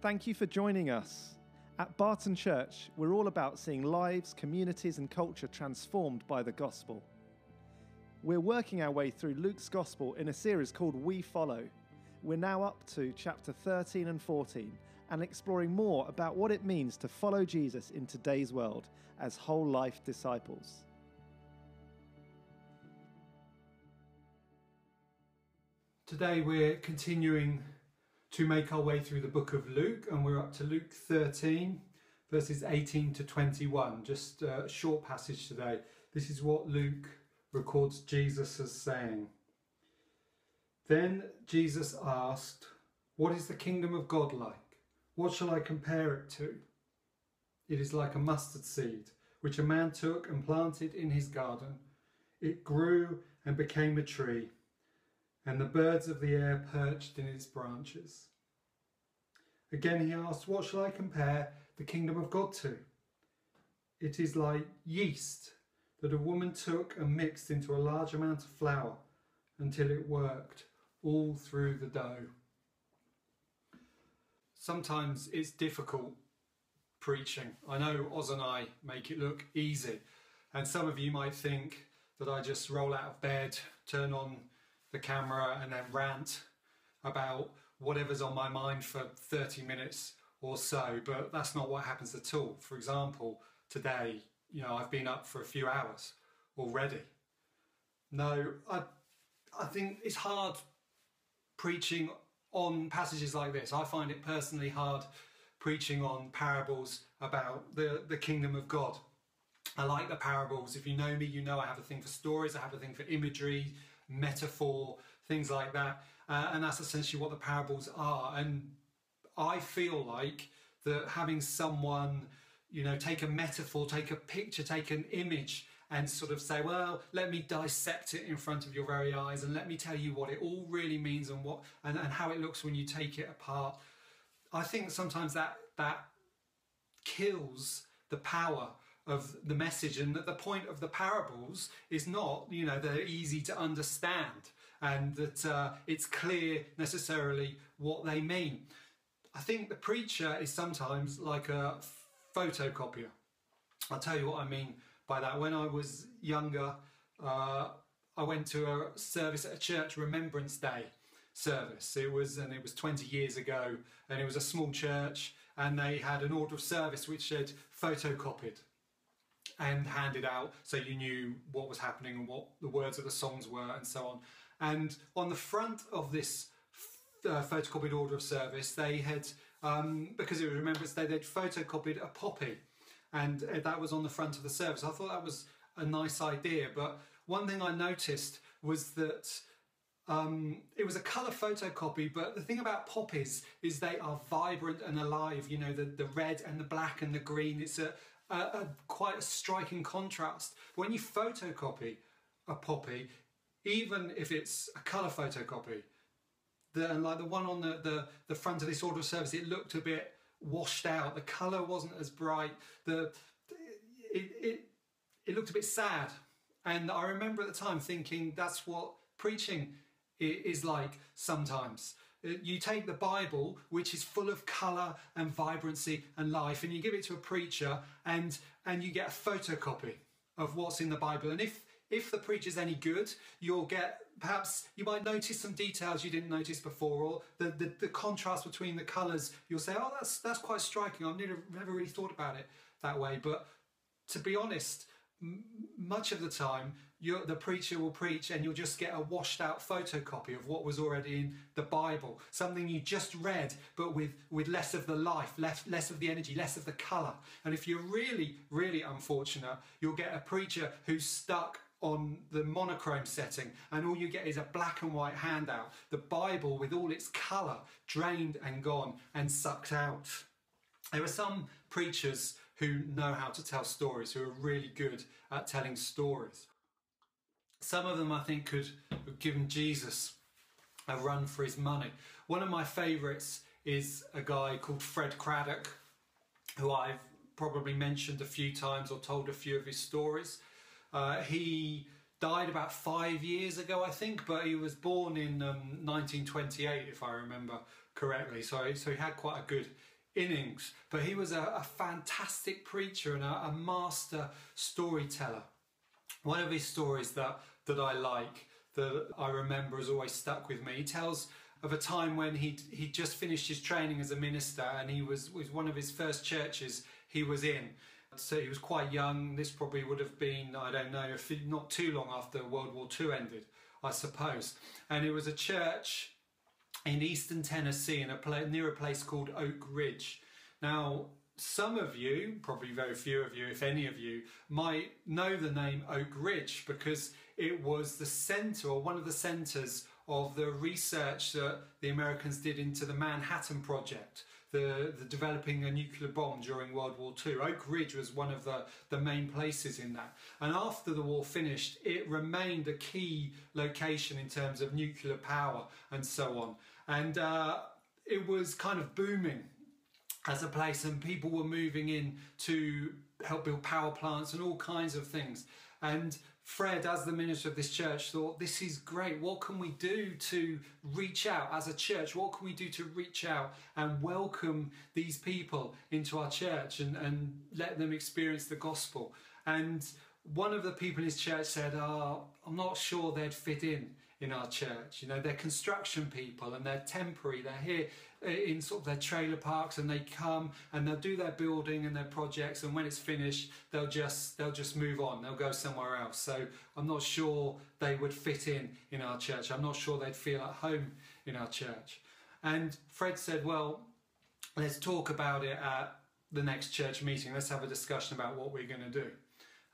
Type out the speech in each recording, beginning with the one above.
Thank you for joining us. At Barton Church, we're all about seeing lives, communities, and culture transformed by the gospel. We're working our way through Luke's gospel in a series called We Follow. We're now up to chapter 13 and 14 and exploring more about what it means to follow Jesus in today's world as whole life disciples. Today we're continuing to make our way through the book of Luke, and we're up to Luke 13, verses 18 to 21. Just a short passage today. This is what Luke records Jesus as saying. Then Jesus asked, What is the kingdom of God like? What shall I compare it to? It is like a mustard seed, which a man took and planted in his garden. It grew and became a tree and the birds of the air perched in its branches. Again he asked, What shall I compare the kingdom of God to? It is like yeast that a woman took and mixed into a large amount of flour until it worked all through the dough. Sometimes it's difficult preaching. I know Oz and I make it look easy, and some of you might think that I just roll out of bed, turn on the camera and then rant about whatever's on my mind for 30 minutes or so, but that's not what happens at all. For example, today, you know, I've been up for a few hours already. No, I, I think it's hard preaching on passages like this. I find it personally hard preaching on parables about the, the kingdom of God. I like the parables. If you know me, you know I have a thing for stories, I have a thing for imagery, metaphor, things like that. Uh, and that's essentially what the parables are. And I feel like that having someone, you know, take a metaphor, take a picture, take an image, and sort of say, well, let me dissect it in front of your very eyes and let me tell you what it all really means and what and, and how it looks when you take it apart. I think sometimes that that kills the power of the message and that the point of the parables is not you know they're easy to understand and that uh, it's clear necessarily what they mean. I think the preacher is sometimes like a photocopier. I'll tell you what i mean by that. When i was younger uh, i went to a service at a church remembrance day service. It was and it was 20 years ago and it was a small church and they had an order of service which said photocopied and handed out so you knew what was happening and what the words of the songs were and so on. And on the front of this uh, photocopied order of service, they had, um, because it was Remembrance Day, they'd photocopied a poppy and uh, that was on the front of the service. I thought that was a nice idea, but one thing I noticed was that um, it was a colour photocopy, but the thing about poppies is they are vibrant and alive. You know, the, the red and the black and the green. It's a, a, quite a striking contrast. When you photocopy a poppy, even if it's a colour photocopy, the, like the one on the, the, the front of this order of service, it looked a bit washed out. The colour wasn't as bright. The it, it, it looked a bit sad. And I remember at the time thinking that's what preaching is like sometimes. Uh, you take the Bible, which is full of colour and vibrancy and life, and you give it to a preacher, and and you get a photocopy of what's in the Bible. And if if the preacher's any good, you'll get perhaps you might notice some details you didn't notice before, or the the, the contrast between the colours. You'll say, "Oh, that's that's quite striking. I've never never really thought about it that way." But to be honest, much of the time the preacher will preach and you'll just get a washed out photocopy of what was already in the bible something you just read but with with less of the life less less of the energy less of the color and if you're really really unfortunate you'll get a preacher who's stuck on the monochrome setting and all you get is a black and white handout the bible with all its color drained and gone and sucked out there are some preachers who know how to tell stories, who are really good at telling stories. Some of them, I think, could have given Jesus a run for his money. One of my favourites is a guy called Fred Craddock, who I've probably mentioned a few times or told a few of his stories. Uh, he died about five years ago, I think, but he was born in um, 1928, if I remember correctly. So, so he had quite a good innings. But he was a, a fantastic preacher and a, a master storyteller. One of his stories that, that I like, that I remember, has always stuck with me. He tells of a time when he he just finished his training as a minister and he was was one of his first churches he was in so he was quite young. This probably would have been, I don't know, if not too long after World War II ended, I suppose. And it was a church in eastern Tennessee, in a place near a place called Oak Ridge. Now, some of you, probably very few of you, if any of you, might know the name Oak Ridge because it was the centre or one of the centres of the research that the Americans did into the Manhattan Project the, the developing a nuclear bomb during World War II. Oak Ridge was one of the, the main places in that. And after the war finished, it remained a key location in terms of nuclear power and so on. And uh, it was kind of booming as a place, and people were moving in to help build power plants and all kinds of things. And Fred, as the minister of this church, thought, This is great. What can we do to reach out as a church? What can we do to reach out and welcome these people into our church and, and let them experience the gospel? And one of the people in his church said, oh, I'm not sure they'd fit in in our church. You know, they're construction people and they're temporary. They're here in sort of their trailer parks and they come and they'll do their building and their projects and when it's finished they'll just they'll just move on. They'll go somewhere else. So i'm not sure they would fit in in our church. I'm not sure they'd feel at home in our church. And fred said well let's talk about it at the next church meeting. Let's have a discussion about what we're going to do.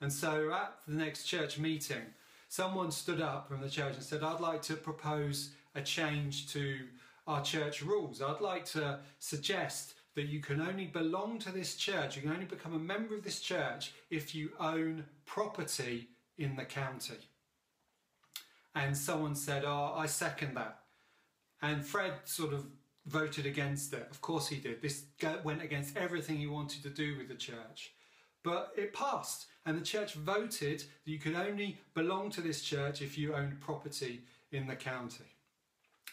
And so at the next church meeting someone stood up from the church and said i'd like to propose a change to our church rules. I'd like to suggest that you can only belong to this church, you can only become a member of this church if you own property in the county. And someone said, Oh, I second that. And Fred sort of voted against it. Of course he did. This went against everything he wanted to do with the church. But it passed, and the church voted that you could only belong to this church if you owned property in the county.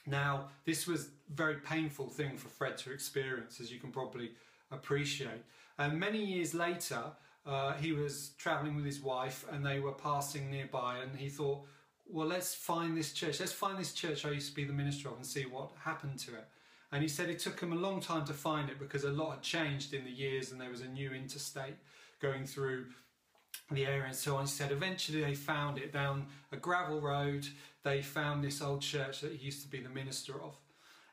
Now, this was a very painful thing for Fred to experience, as you can probably appreciate. And many years later, uh, he was traveling with his wife and they were passing nearby, and he thought, well, let's find this church. Let's find this church I used to be the minister of and see what happened to it. And he said it took him a long time to find it because a lot had changed in the years and there was a new interstate going through the area and so on. He said eventually they found it down a gravel road. They found this old church that he used to be the minister of.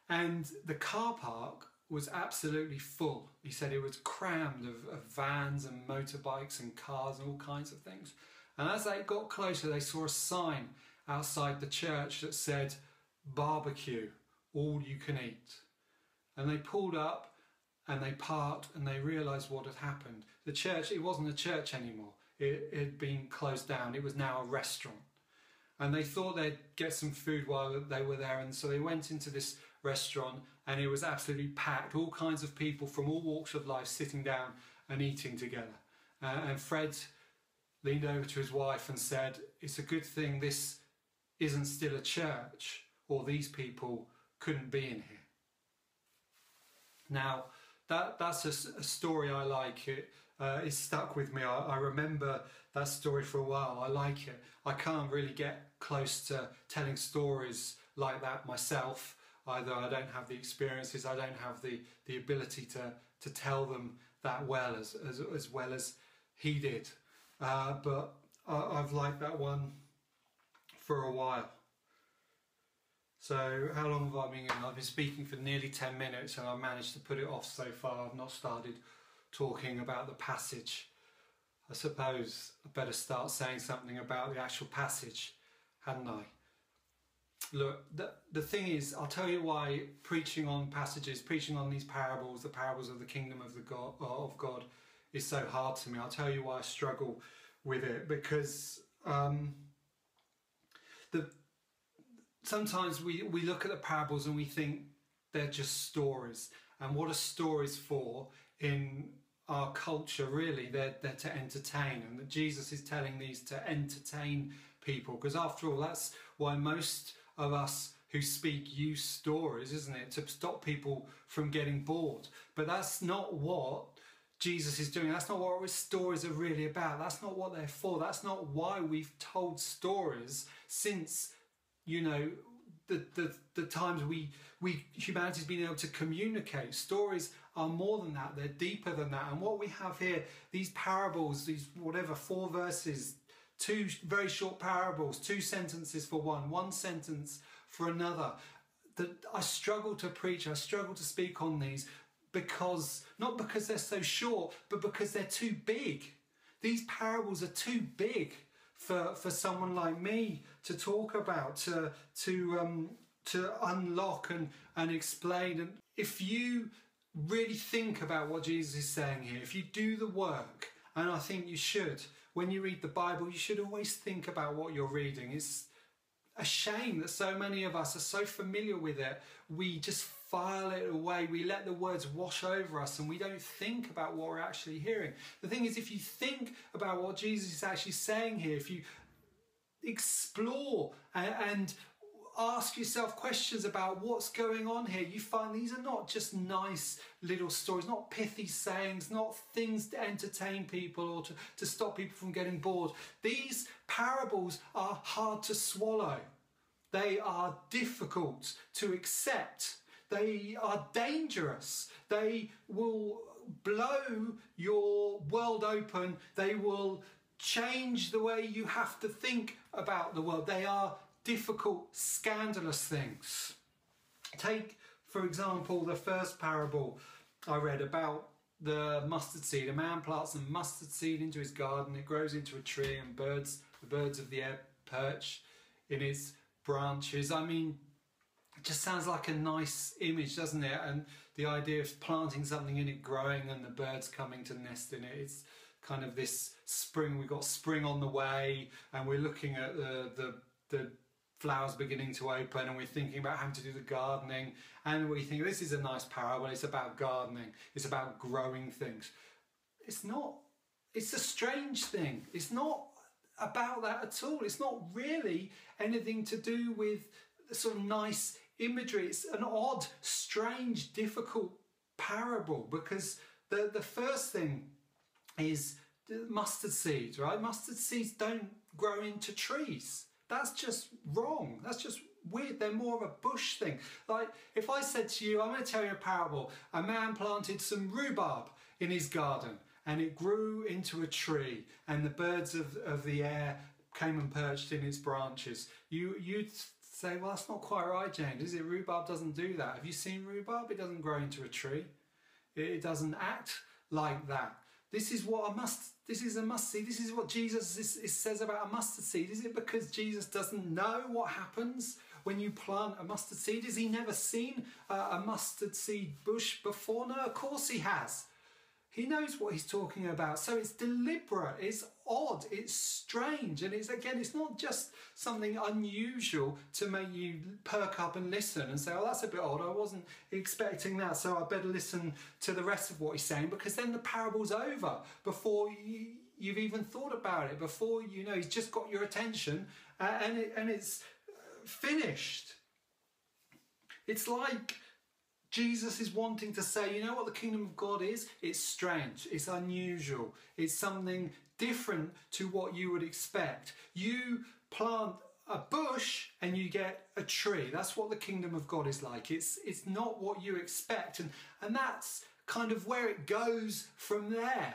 And the car park was absolutely full. He said it was crammed of, of vans and motorbikes and cars and all kinds of things. And as they got closer, they saw a sign outside the church that said, Barbecue, all you can eat. And they pulled up and they parked and they realised what had happened. The church, it wasn't a church anymore it, had been closed down. It was now a restaurant. And they thought they'd get some food while they were there. And so they went into this restaurant and it was absolutely packed. All kinds of people from all walks of life sitting down and eating together. Uh, and Fred leaned over to his wife and said, It's a good thing this isn't still a church, or these people couldn't be in here. Now, that, that's a, a story I like. It, uh, it's stuck with me. I, I, remember that story for a while. I like it. I can't really get close to telling stories like that myself. Either I don't have the experiences, I don't have the, the ability to, to tell them that well as, as, as well as he did. Uh, but I, I've liked that one for a while. So how long have I been in? I've been speaking for nearly 10 minutes and I've managed to put it off so far. I've not started talking about the passage. I suppose I better start saying something about the actual passage, hadn't I? Look, the, the thing is, I'll tell you why preaching on passages, preaching on these parables, the parables of the kingdom of the God of God, is so hard to me. I'll tell you why I struggle with it because um, the sometimes we we look at the parables and we think they're just stories, and what are stories for in our culture really they're, they're to entertain and that jesus is telling these to entertain people. Because after all, that's why most of us who speak use stories, isn't it? To stop people from getting bored. But that's not what Jesus is doing. That's not what stories are really about. That's not what they're for. That's not why we've told stories since, you know, the, the, the times we, we humanity's been able to communicate. Stories are more than that, they're deeper than that. And what we have here, these parables, these whatever, four verses, two very short parables, two sentences for one, one sentence for another. That I struggle to preach, I struggle to speak on these because, not because they're so short, but because they're too big. These parables are too big for, for someone like me to talk about, to, to, um, to unlock and, and explain. And if you really think about what Jesus is saying here, if you do the work, and I think you should, when you read the Bible, you should always think about what you're reading. It's a shame that so many of us are so familiar with it, we just file it away. We let the words wash over us and we don't think about what we're actually hearing. The thing is, if you think about what Jesus is actually saying here, if you explore and, ask yourself questions about what's going on here, you find these are not just nice little stories, not pithy sayings, not things to entertain people or to, to stop people from getting bored. These parables are hard to swallow. They are difficult to accept. They are dangerous. They will blow your world open. They will change the way you have to think about the world. They are difficult, scandalous things. Take, for example, the first parable I read about the mustard seed. A man plants a mustard seed into his garden, it grows into a tree, and birds, the birds of the air perch in its branches. I mean, just sounds like a nice image, doesn't it? And the idea of planting something in it, growing, and the birds coming to nest in it. It's kind of this spring. We've got spring on the way, and we're looking at the the, the flowers beginning to open and we're thinking about having to do the gardening and we think this is a nice parable it's about gardening it's about growing things it's not it's a strange thing it's not about that at all it's not really anything to do with sort of nice imagery it's an odd strange difficult parable because the the first thing is mustard seeds right mustard seeds don't grow into trees that's just wrong. That's just weird. They're more of a bush thing. Like if I said to you, I'm going to tell you a parable. A man planted some rhubarb in his garden and it grew into a tree and the birds of, of the air came and perched in its branches. You, you'd say, well, that's not quite right, James, is it? Rhubarb doesn't do that. Have you seen rhubarb? It doesn't grow into a tree. It, doesn't act like that. This is what a must. This is a must see. This is what Jesus is, is says about a mustard seed. Is it because Jesus doesn't know what happens when you plant a mustard seed? Has he never seen a, a mustard seed bush before? No, of course he has. He knows what he's talking about. So it's deliberate, it's odd, it's strange, and it's again, it's not just something unusual to make you perk up and listen and say, oh, that's a bit odd. I wasn't expecting that, so I better listen to the rest of what he's saying because then the parable's over before you, you've even thought about it, before you know he's just got your attention uh, and, it, and it's finished. It's like Jesus is wanting to say, you know what the kingdom of God is? It's strange, it's unusual, it's something different to what you would expect. You plant a bush and you get a tree. That's what the kingdom of God is like. It's it's not what you expect. And and that's kind of where it goes from there.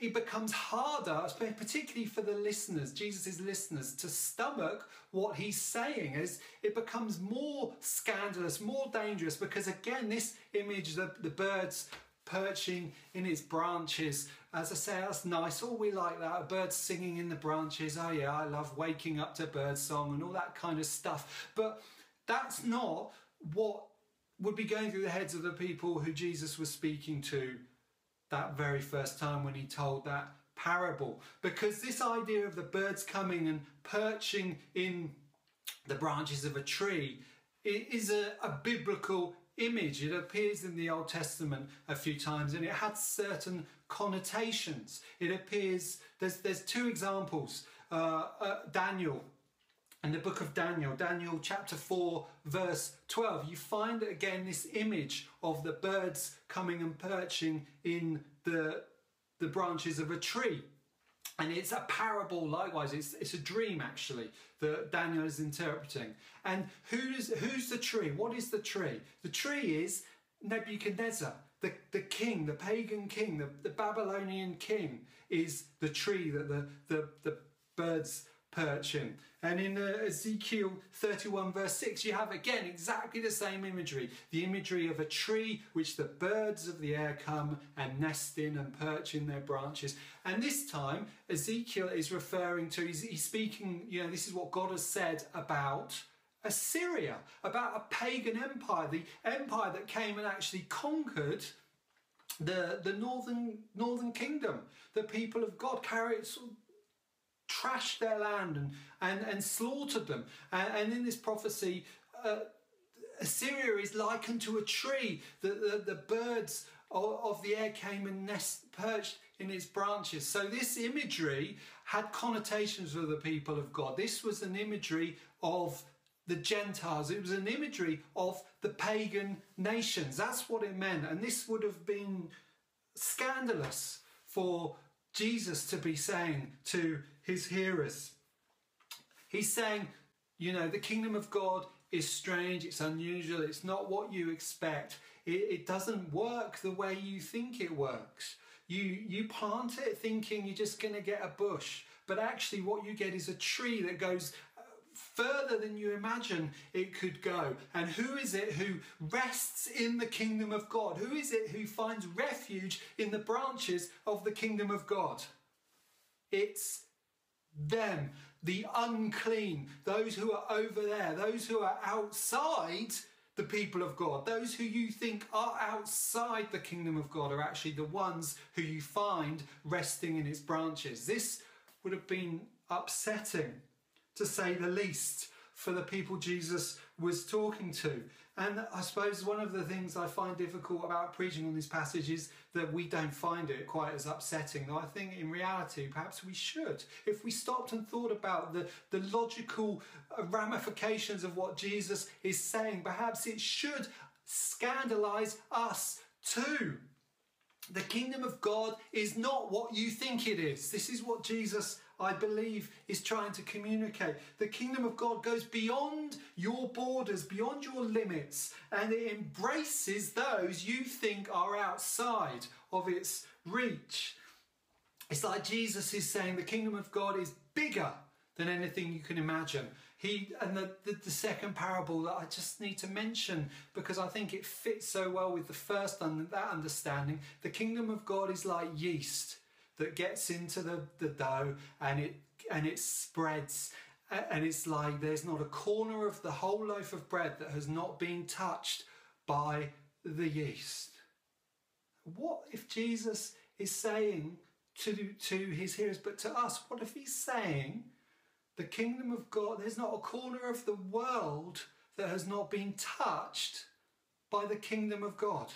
It becomes harder, particularly for the listeners, Jesus' listeners, to stomach what he's saying as it becomes more scandalous, more dangerous, because again, this image, the, the birds perching in its branches, as I say, that's nice. All we like that, a bird singing in the branches. Oh yeah, I love waking up to bird song and all that kind of stuff. But that's not what would be going through the heads of the people who Jesus was speaking to that very first time when he told that parable. Because this idea of the birds coming and perching in the branches of a tree is a, a biblical image. It appears in the Old Testament a few times and it had certain connotations. It appears, there's, there's two examples uh, uh, Daniel, in the book of Daniel, Daniel chapter 4, verse 12, you find again this image of the birds coming and perching in the, the branches of a tree. And it's a parable, likewise, it's, it's a dream actually that Daniel is interpreting. And who's, who's the tree? What is the tree? The tree is Nebuchadnezzar, the, the king, the pagan king, the, the Babylonian king, is the tree that the, the, the birds perch in. And in uh, Ezekiel 31, verse 6, you have again exactly the same imagery the imagery of a tree which the birds of the air come and nest in and perch in their branches. And this time, Ezekiel is referring to, he's, he's speaking, you know, this is what God has said about. Assyria, about a pagan empire, the empire that came and actually conquered the, the northern northern kingdom. The people of God carried trashed their land and, and, and slaughtered them. And, and in this prophecy, uh, Assyria is likened to a tree. The, the, the birds of, of, the air came and nest perched in its branches. So this imagery had connotations for the people of God. This was an imagery of the Gentiles. It was an imagery of the pagan nations. That's what it meant. And this would have been scandalous for Jesus to be saying to his hearers. He's saying, you know, the kingdom of God is strange, it's unusual, it's not what you expect. It, it, doesn't work the way you think it works. You, you plant it thinking you're just going to get a bush, but actually, what you get is a tree that goes uh, further than you imagine it could go. And who is it who rests in the kingdom of God? Who is it who finds refuge in the branches of the kingdom of God? It's them, the unclean, those who are over there, those who are outside the people of God, those who you think are outside the kingdom of God are actually the ones who you find resting in its branches. This would have been upsetting to say the least, for the people Jesus was talking to. And I suppose one of the things I find difficult about preaching on this passage is that we don't find it quite as upsetting. I think in reality, perhaps we should. If we stopped and thought about the, the logical ramifications of what Jesus is saying, perhaps it should scandalize us too. The kingdom of God is not what you think it is. This is what Jesus I believe, is trying to communicate. The kingdom of God goes beyond your borders, beyond your limits, and it embraces those you think are outside of its reach. It's like Jesus is saying the kingdom of God is bigger than anything you can imagine. He and the, the, the, second parable that I just need to mention because I think it fits so well with the first and that understanding. The kingdom of God is like yeast that gets into the, the dough and it and it spreads and it's like there's not a corner of the whole loaf of bread that has not been touched by the yeast. What if Jesus is saying to, to his hearers, but to us, what if he's saying the kingdom of God, there's not a corner of the world that has not been touched by the kingdom of God?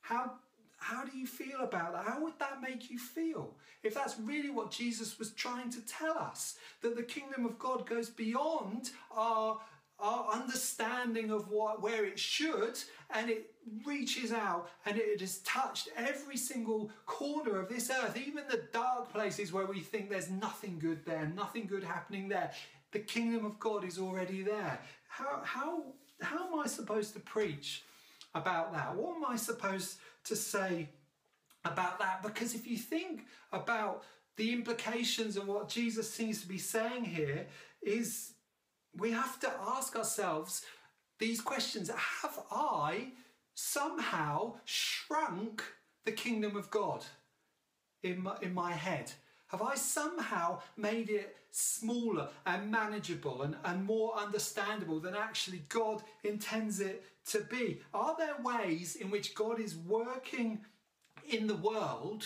How how do you feel about that? How would that make you feel? If that's really what Jesus was trying to tell us, that the kingdom of God goes beyond our, our understanding of what where it should, and it reaches out and it has touched every single corner of this earth, even the dark places where we think there's nothing good there, nothing good happening there. The kingdom of God is already there. How how how am I supposed to preach about that? What am I supposed to say about that because if you think about the implications of what Jesus seems to be saying here is we have to ask ourselves these questions have I somehow shrunk the kingdom of God in my, in my head? Have I somehow made it smaller and manageable and, and more understandable than actually God intends it to be? Are there ways in which God is working in the world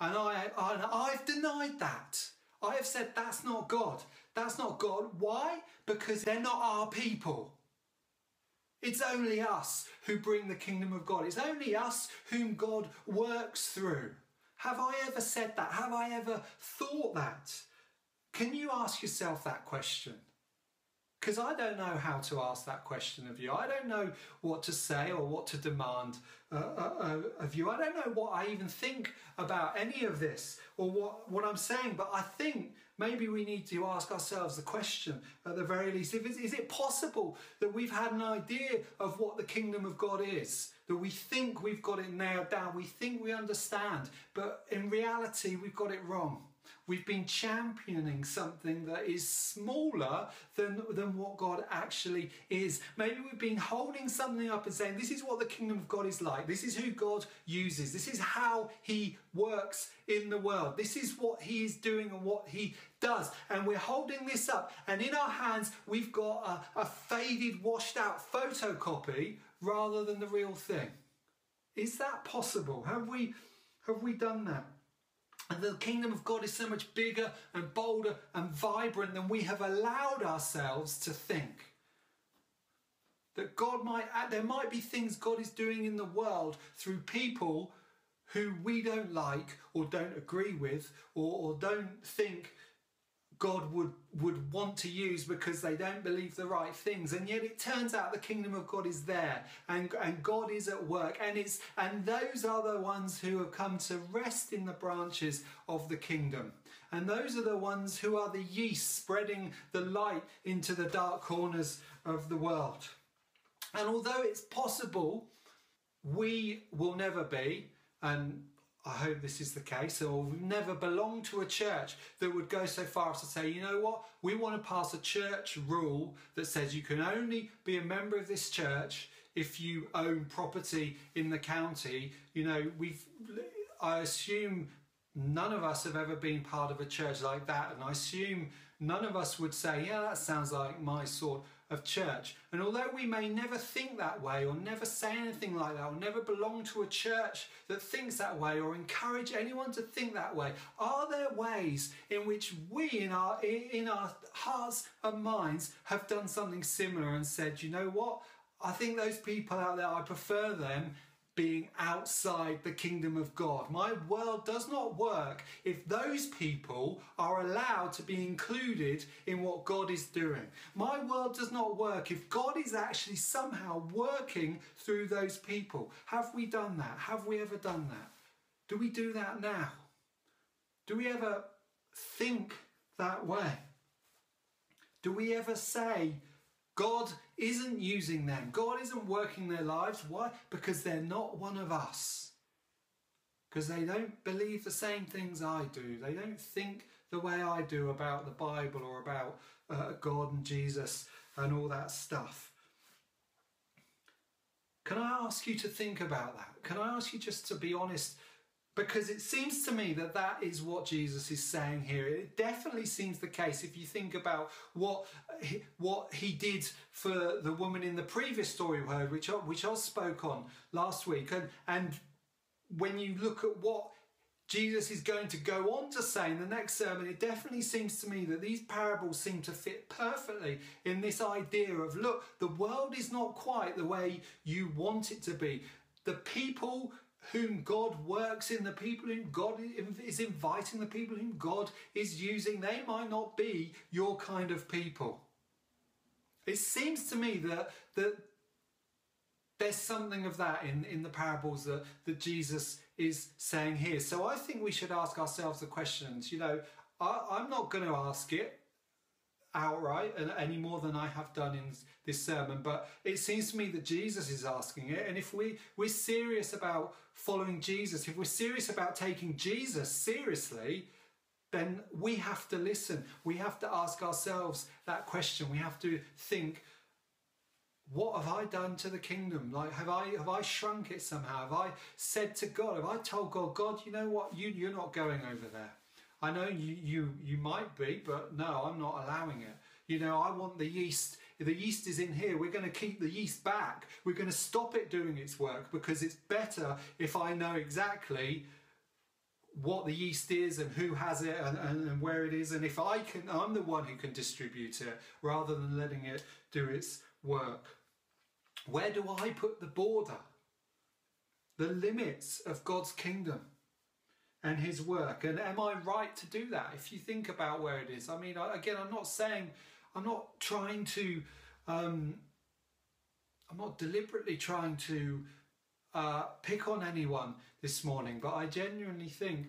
and, I, I've denied that? I have said that's not God. That's not God. Why? Because they're not our people. It's only us who bring the kingdom of God. It's only us whom God works through. Have I ever said that? Have I ever thought that? Can you ask yourself that question? Because I don't know how to ask that question of you. I don't know what to say or what to demand uh, uh, uh, of you. I don't know what I even think about any of this or what, what I'm saying, but I think maybe we need to ask ourselves the question at the very least if is it possible that we've had an idea of what the kingdom of God is? That we think we've got it nailed down, we think we understand, but in reality, we've got it wrong. We've been championing something that is smaller than, than what God actually is. Maybe we've been holding something up and saying, This is what the kingdom of God is like. This is who God uses. This is how He works in the world. This is what He is doing and what He does. And we're holding this up, and in our hands, we've got a, a faded, washed out photocopy rather than the real thing. Is that possible? Have we, have we done that? And the kingdom of God is so much bigger and bolder and vibrant than we have allowed ourselves to think. That God might, there might be things God is doing in the world through people who we don't like or don't agree with or, or don't think God would, would want to use because they don't believe the right things. And yet it turns out the kingdom of God is there and, and God is at work. And it's and those are the ones who have come to rest in the branches of the kingdom. And those are the ones who are the yeast spreading the light into the dark corners of the world. And although it's possible, we will never be, and I hope this is the case, or we've never belonged to a church that would go so far as to say, you know what, we want to pass a church rule that says you can only be a member of this church if you own property in the county. You know, we've, I assume none of us have ever been part of a church like that, and I assume none of us would say, yeah, that sounds like my sort of church. And although we may never think that way or never say anything like that or never belong to a church that thinks that way or encourage anyone to think that way, are there ways in which we in our in our hearts and minds have done something similar and said, you know what? I think those people out there, I prefer them being outside the kingdom of God. My world does not work if those people are allowed to be included in what God is doing. My world does not work if God is actually somehow working through those people. Have we done that? Have we ever done that? Do we do that now? Do we ever think that way? Do we ever say, God isn't using them. God isn't working their lives. Why? Because they're not one of us. Because they don't believe the same things I do. They don't think the way I do about the Bible or about uh, God and Jesus and all that stuff. Can I ask you to think about that? Can I ask you just to be honest because it seems to me that that is what Jesus is saying here. It definitely seems the case if you think about what he, what he did for the woman in the previous story we heard, which I, which I spoke on last week, and and when you look at what Jesus is going to go on to say in the next sermon, it definitely seems to me that these parables seem to fit perfectly in this idea of look, the world is not quite the way you want it to be. The people whom God works in, the people whom God is inviting, the people whom God is using, they might not be your kind of people. It seems to me that, that there's something of that in, in the parables that, that Jesus is saying here. So I think we should ask ourselves the questions. You know, I, I'm not going to ask it outright and any more than I have done in this sermon, but it seems to me that Jesus is asking it. And if we, we're serious about following Jesus, if we're serious about taking Jesus seriously, then we have to listen. We have to ask ourselves that question. We have to think, what have I done to the kingdom? Like, have I have I shrunk it somehow? Have I said to God? Have I told God, God, you know what? You you're not going over there. I know you, you, you might be, but no, I'm not allowing it. You know, I want the yeast. The yeast is in here. We're going to keep the yeast back. We're going to stop it doing its work because it's better if I know exactly what the yeast is and who has it and, and, and, where it is and if I can I'm the one who can distribute it rather than letting it do its work. Where do I put the border? The limits of God's kingdom. And his work. And am I right to do that? If you think about where it is, I mean, again, I'm not saying, I'm not trying to, um, I'm not deliberately trying to uh, pick on anyone this morning, but I genuinely think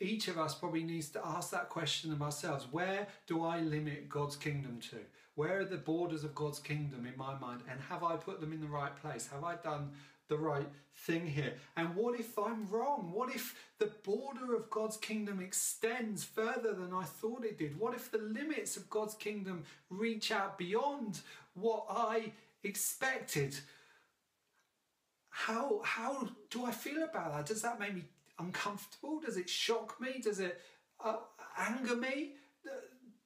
each of us probably needs to ask that question of ourselves where do I limit God's kingdom to? Where are the borders of God's kingdom in my mind? And have I put them in the right place? Have I done the right thing here? And what if I'm wrong? What if the border of God's kingdom extends further than I thought it did? What if the limits of God's kingdom reach out beyond what I expected? How, how do I feel about that? Does that make me uncomfortable? Does it shock me? Does it uh, anger me?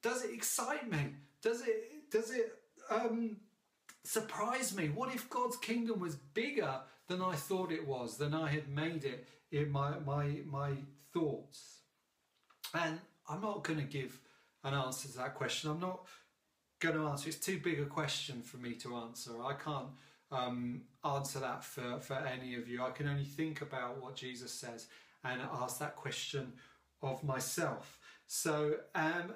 Does it excite me? Does it does it um, surprise me? What if God's kingdom was bigger than I thought it was, than I had made it in my my my thoughts? And I'm not going to give an answer to that question. I'm not going to answer. It's too big a question for me to answer. I can't um, answer that for, for any of you. I can only think about what Jesus says and ask that question of myself. So, um,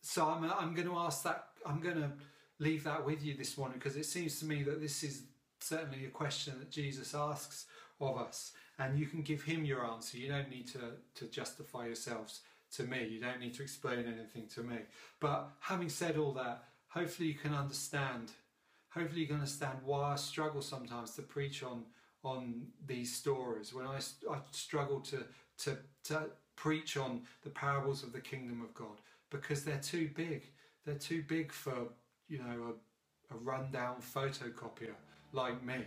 so I'm, I'm going to ask that. I'm going to leave that with you this morning because it seems to me that this is certainly a question that Jesus asks of us, and you can give him your answer. You don't need to to justify yourselves to me. You don't need to explain anything to me. But having said all that, hopefully you can understand. Hopefully you can understand why I struggle sometimes to preach on on these stories, when I, I struggle to, to, to preach on the parables of the kingdom of God, because they're too big. They're too big for, you know, a, a rundown photocopier like me.